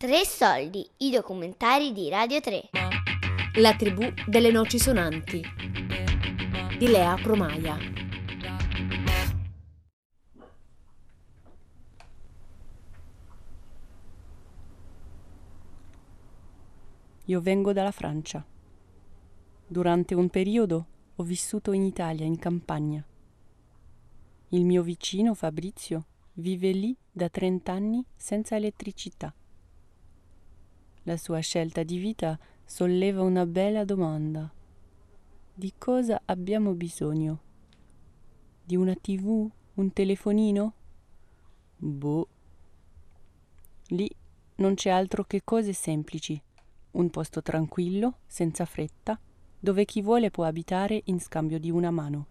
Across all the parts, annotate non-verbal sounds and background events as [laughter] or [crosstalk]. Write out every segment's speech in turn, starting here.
Tre soldi, i documentari di Radio 3. La tribù delle noci sonanti di Lea Promaia. Io vengo dalla Francia. Durante un periodo ho vissuto in Italia, in campagna. Il mio vicino Fabrizio vive lì da 30 anni senza elettricità. La sua scelta di vita solleva una bella domanda. Di cosa abbiamo bisogno? Di una tv? Un telefonino? Boh. Lì non c'è altro che cose semplici. Un posto tranquillo, senza fretta, dove chi vuole può abitare in scambio di una mano.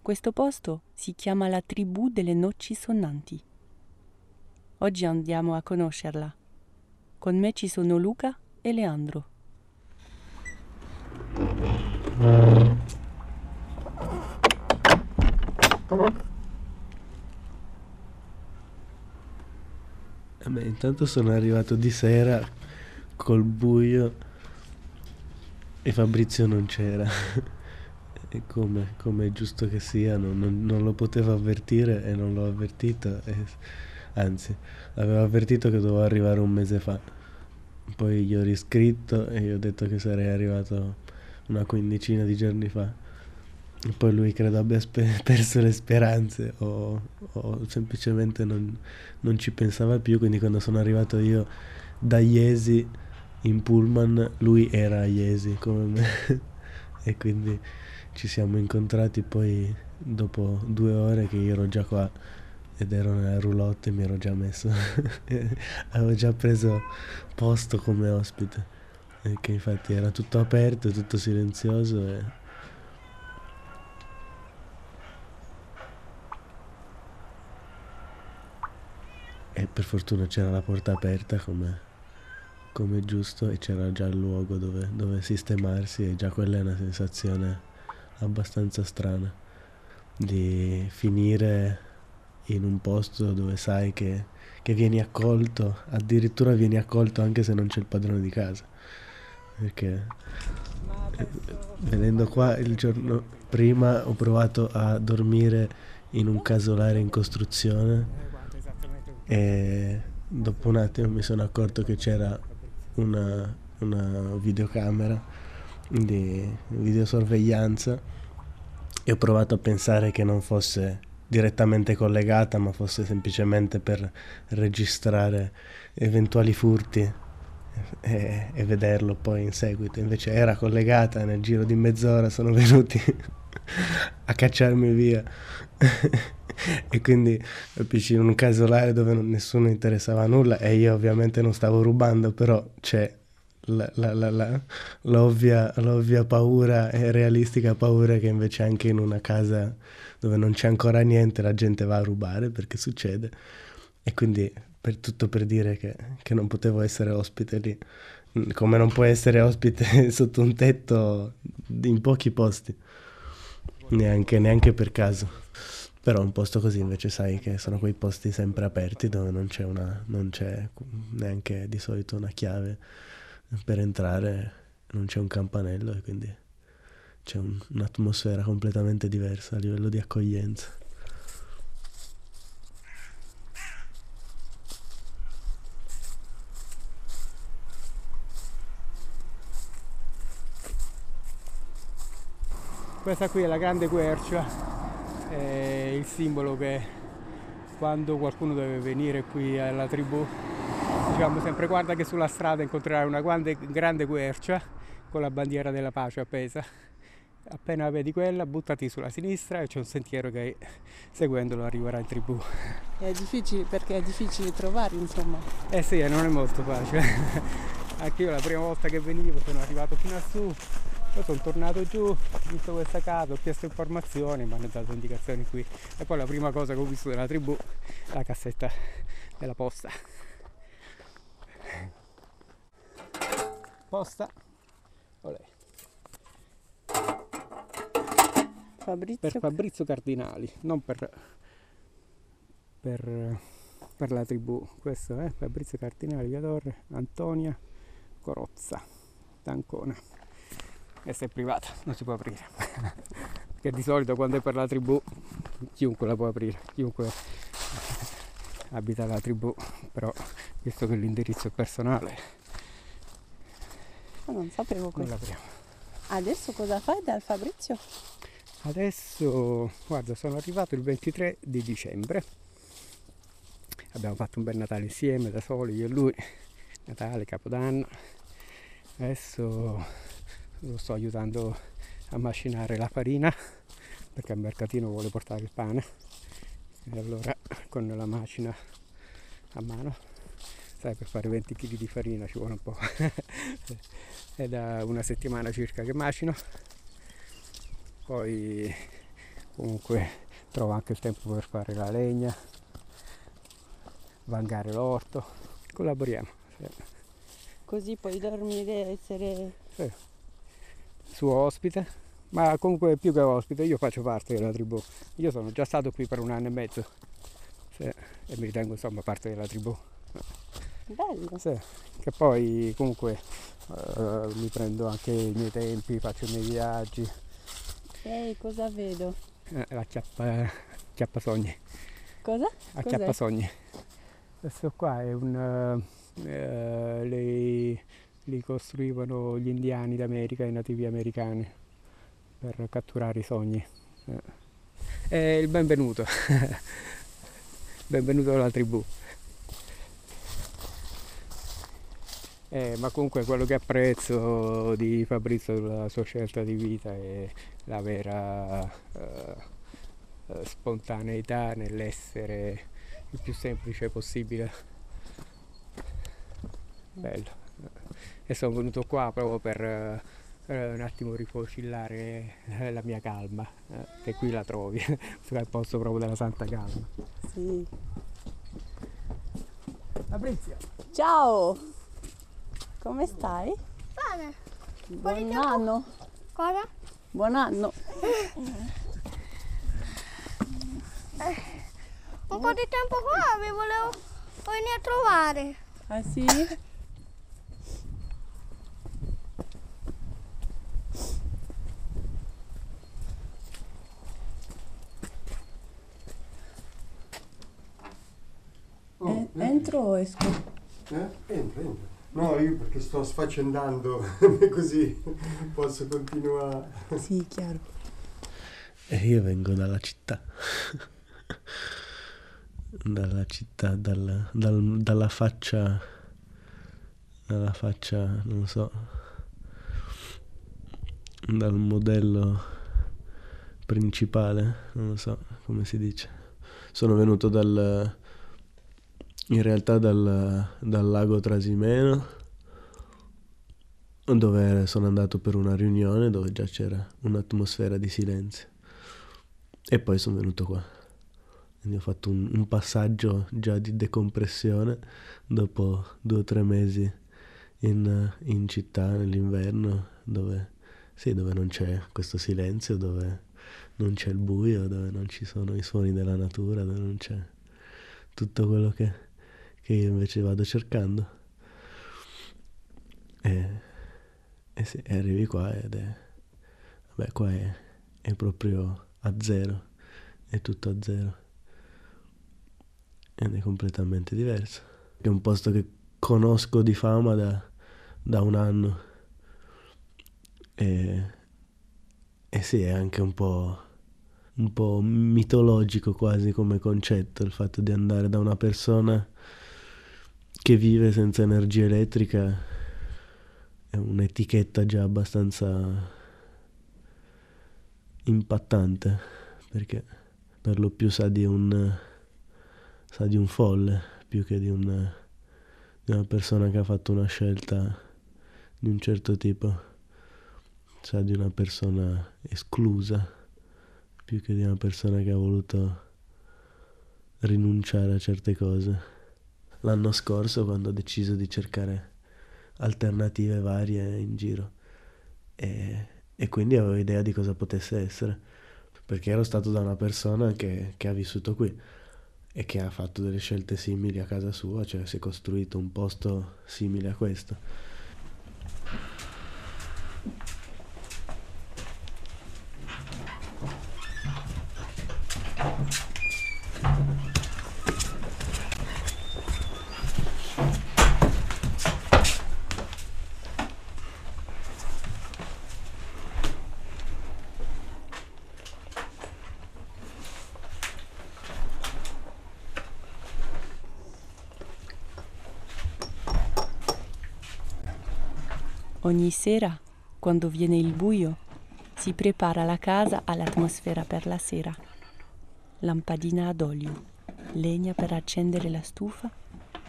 Questo posto si chiama la tribù delle noci sonnanti. Oggi andiamo a conoscerla. Con me ci sono Luca e Leandro. Beh, intanto sono arrivato di sera col buio e Fabrizio non c'era. [laughs] e come, come è giusto che sia, non, non, non, lo potevo avvertire e non l'ho avvertito. E, anzi, avevo avvertito che dovevo arrivare un mese fa. Poi gli ho riscritto e gli ho detto che sarei arrivato una quindicina di giorni fa. Poi lui credo abbia spe- [laughs] perso le speranze o, o semplicemente non, non, ci pensava più, quindi quando sono arrivato io da Iesi in pullman, lui era a Iesi come me [laughs] e quindi ci siamo incontrati poi dopo due ore che io ero già qua ed ero nella roulotte e mi ero già messo, [laughs] avevo già preso posto come ospite, che infatti era tutto aperto, tutto silenzioso e E per fortuna c'era la porta aperta come, come giusto e c'era già il luogo dove, dove, sistemarsi e già quella è una sensazione abbastanza strana di finire in un posto dove sai che, che vieni accolto, addirittura vieni accolto anche se non c'è il padrone di casa. Perché eh, venendo qua il giorno prima ho provato a dormire in un casolare in costruzione e dopo un attimo mi sono accorto che c'era una, una videocamera di videosorveglianza e ho provato a pensare che non fosse direttamente collegata ma fosse semplicemente per registrare eventuali furti e, e vederlo poi in seguito. Invece era collegata nel giro di mezz'ora sono [laughs] venuti a cacciarmi via. [laughs] E quindi capisci in un casolare dove nessuno interessava nulla e io ovviamente non stavo rubando però c'è la, la, la, l'ovvia, l'ovvia paura e realistica paura che invece anche in una casa dove non c'è ancora niente la gente va a rubare perché succede. E quindi per tutto per dire che, che non potevo essere ospite lì. Come non puoi essere ospite [laughs] sotto un tetto in pochi posti. Neanche, neanche per caso. Però un posto così invece sai che sono quei posti sempre aperti dove non c'è, una, non c'è neanche di solito una chiave per entrare, non c'è un campanello e quindi c'è un, un'atmosfera completamente diversa a livello di accoglienza. Questa qui è la grande quercia è il simbolo che quando qualcuno deve venire qui alla tribù diciamo sempre guarda che sulla strada incontrerai una grande, grande quercia con la bandiera della pace appesa appena vedi quella buttati sulla sinistra e c'è un sentiero che seguendolo arriverà in tribù è difficile perché è difficile trovarli insomma eh sì non è molto facile [laughs] anche io la prima volta che venivo sono arrivato fino a su poi sono tornato giù, ho visto questa casa, ho chiesto informazioni, mi hanno dato indicazioni qui. E poi la prima cosa che ho visto della tribù è la cassetta della posta. Posta. Olè. Fabrizio. Per Fabrizio Cardinali, non per, per per la tribù. Questo è Fabrizio Cardinale, Via Torre, Antonia Corozza, d'Ancona. Questa è privata, non si può aprire. [laughs] Perché di solito quando è per la tribù chiunque la può aprire, chiunque abita la tribù, però visto che l'indirizzo è personale, non sapevo non questo. l'apriamo. Adesso cosa fai dal Fabrizio? Adesso, guarda, sono arrivato il 23 di dicembre. Abbiamo fatto un bel Natale insieme, da soli, io e lui. Natale, Capodanno. Adesso lo sto aiutando a macinare la farina perché al mercatino vuole portare il pane. E allora con la macina a mano, sai, per fare 20 kg di farina ci vuole un po'. [laughs] È da una settimana circa che macino. Poi comunque trovo anche il tempo per fare la legna, vangare l'orto, collaboriamo sì. Così puoi dormire e essere... su ospite, ma comunque più che ospite io faccio parte della tribù, io sono già stato qui per un anno e mezzo. Sì, e mi ritengo insomma parte della tribù, Bello. sì, che poi comunque eh, mi prendo anche i miei tempi, faccio i miei viaggi, Ehi, cosa vedo? eh, la chiappa, chiappa sogni. Cosa? a Cos'è? Chiappasogni. Questo qua è un... eh, li, costruivano gli indiani d'America, i nativi americani, per catturare i sogni. Eh. È il benvenuto. [laughs] benvenuto alla tribù. Eh, ma comunque quello che apprezzo di Fabrizio della sua scelta di vita è la vera eh, eh, spontaneità nell'essere il più semplice possibile. Bello. E sono venuto qua proprio per eh, eh, un attimo rifocillare la mia calma, eh, che qui la trovi, [laughs] il posto proprio della santa calma. Sì. Fabrizio! Ciao! Come stai? Bene. Buon anno! Cosa? Buon anno! Un po' di tempo fa vi volevo venire a trovare. Ah sì? En- entro o esco? Eh? Entra, entra. No, io perché sto sfaccendando, [laughs] così posso continuare. Sì, chiaro. E io vengo dalla città. dalla città, dal- dal- dalla faccia, dalla faccia, non so, dal modello principale, non lo so come si dice. Sono venuto dal, in realtà dal, dal lago Trasimeno, dove sono andato per una riunione dove già c'era un'atmosfera di silenzio. E poi sono venuto qua. Quindi ho fatto un, un passaggio già di decompressione dopo due o tre mesi in, in città nell'inverno dove, sì, dove non c'è questo silenzio, dove non c'è il buio, dove non ci sono i suoni della natura, dove non c'è tutto quello che, che io invece vado cercando. E, e sì, arrivi qua ed è... Vabbè, qua è, è proprio a zero, è tutto a zero. Ed è completamente diverso. È un posto che conosco di fama da, da un anno. E, e sì, è anche un po', un po' mitologico quasi come concetto il fatto di andare da una persona che vive senza energia elettrica. È un'etichetta già abbastanza impattante perché per lo più sa di un sa di un folle più che di, un, di una persona che ha fatto una scelta di un certo tipo sa di una persona esclusa più che di una persona che ha voluto rinunciare a certe cose l'anno scorso quando ho deciso di cercare alternative varie in giro e e quindi avevo idea di cosa potesse essere, perché ero stato da una persona che, che ha vissuto qui e che ha fatto delle scelte simili a casa sua, cioè si è costruito un posto simile a questo. Ogni sera, quando viene il buio, si prepara la casa all'atmosfera per la sera. Lampadina ad olio, legna per accendere la stufa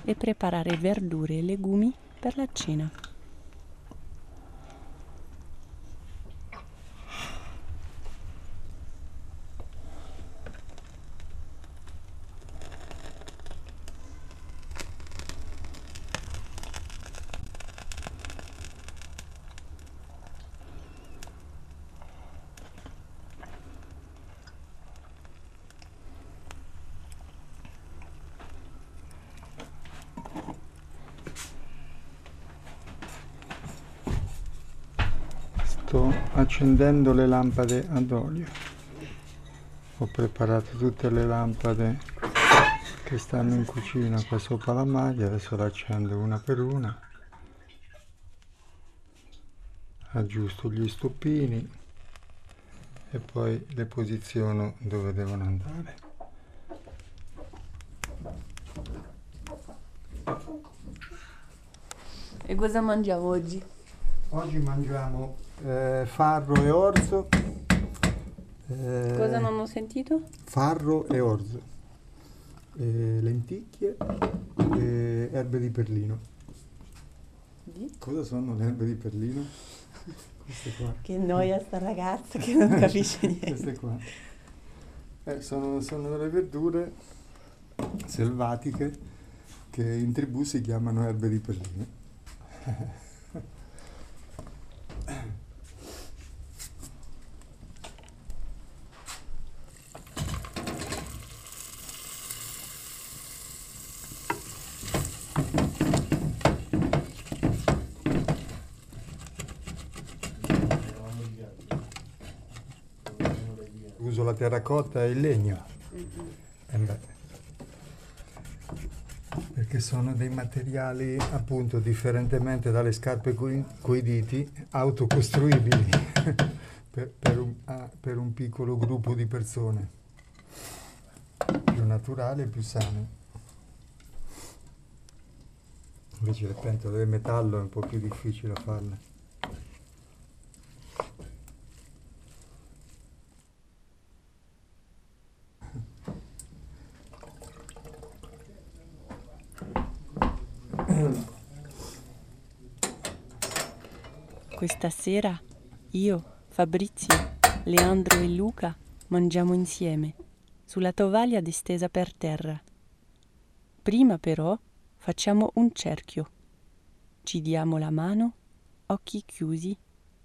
e preparare verdure e legumi per la cena. Sto accendendo le lampade ad olio. Ho preparato tutte le lampade che stanno in cucina qua sopra la maglia, adesso le accendo una per una. Aggiusto gli stupini e poi le posiziono dove devono andare. E cosa mangiamo oggi? Oggi mangiamo eh, farro e orzo. eh, Cosa non ho sentito? Farro e orzo. eh, lenticchie e erbe di perlino. Di? Cosa sono le erbe di perlino? Queste qua. Che noia sta ragazza che non capisce niente. Queste [laughs] qua. Eh, sono, sono delle verdure selvatiche che in tribù si chiamano erbe di perlino. [laughs] Uso la terracotta e il legno. Eh beh. Perché sono dei materiali, appunto, differentemente dalle scarpe coi, coi diti, autocostruibili [laughs] per, per un, ah, per un piccolo gruppo di persone. Più naturali e più sane. Invece le pentole di metallo è un po' più difficile farle. Questa sera io, Fabrizio, Leandro e Luca mangiamo insieme, sulla tovaglia distesa per terra. Prima però facciamo un cerchio. Ci diamo la mano, occhi chiusi,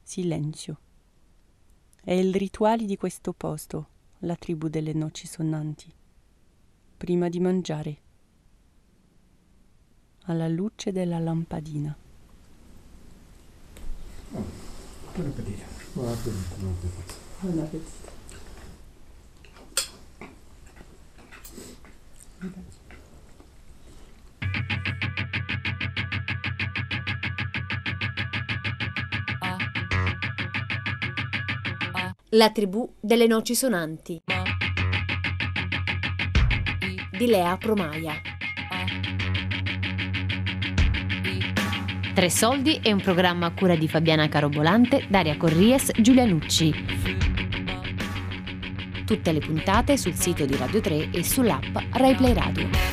silenzio. È il rituale di questo posto, la tribù delle noci sonnanti. Prima di mangiare, alla luce della lampadina. Buon appetito. La tribù delle noci sonanti di Lea Promaia. Tre soldi è un programma a cura di Fabiana Carobolante, Daria Corries, Giulia Nucci. Tutte le puntate sul sito di Radio 3 e sull'app RaiPlay Radio.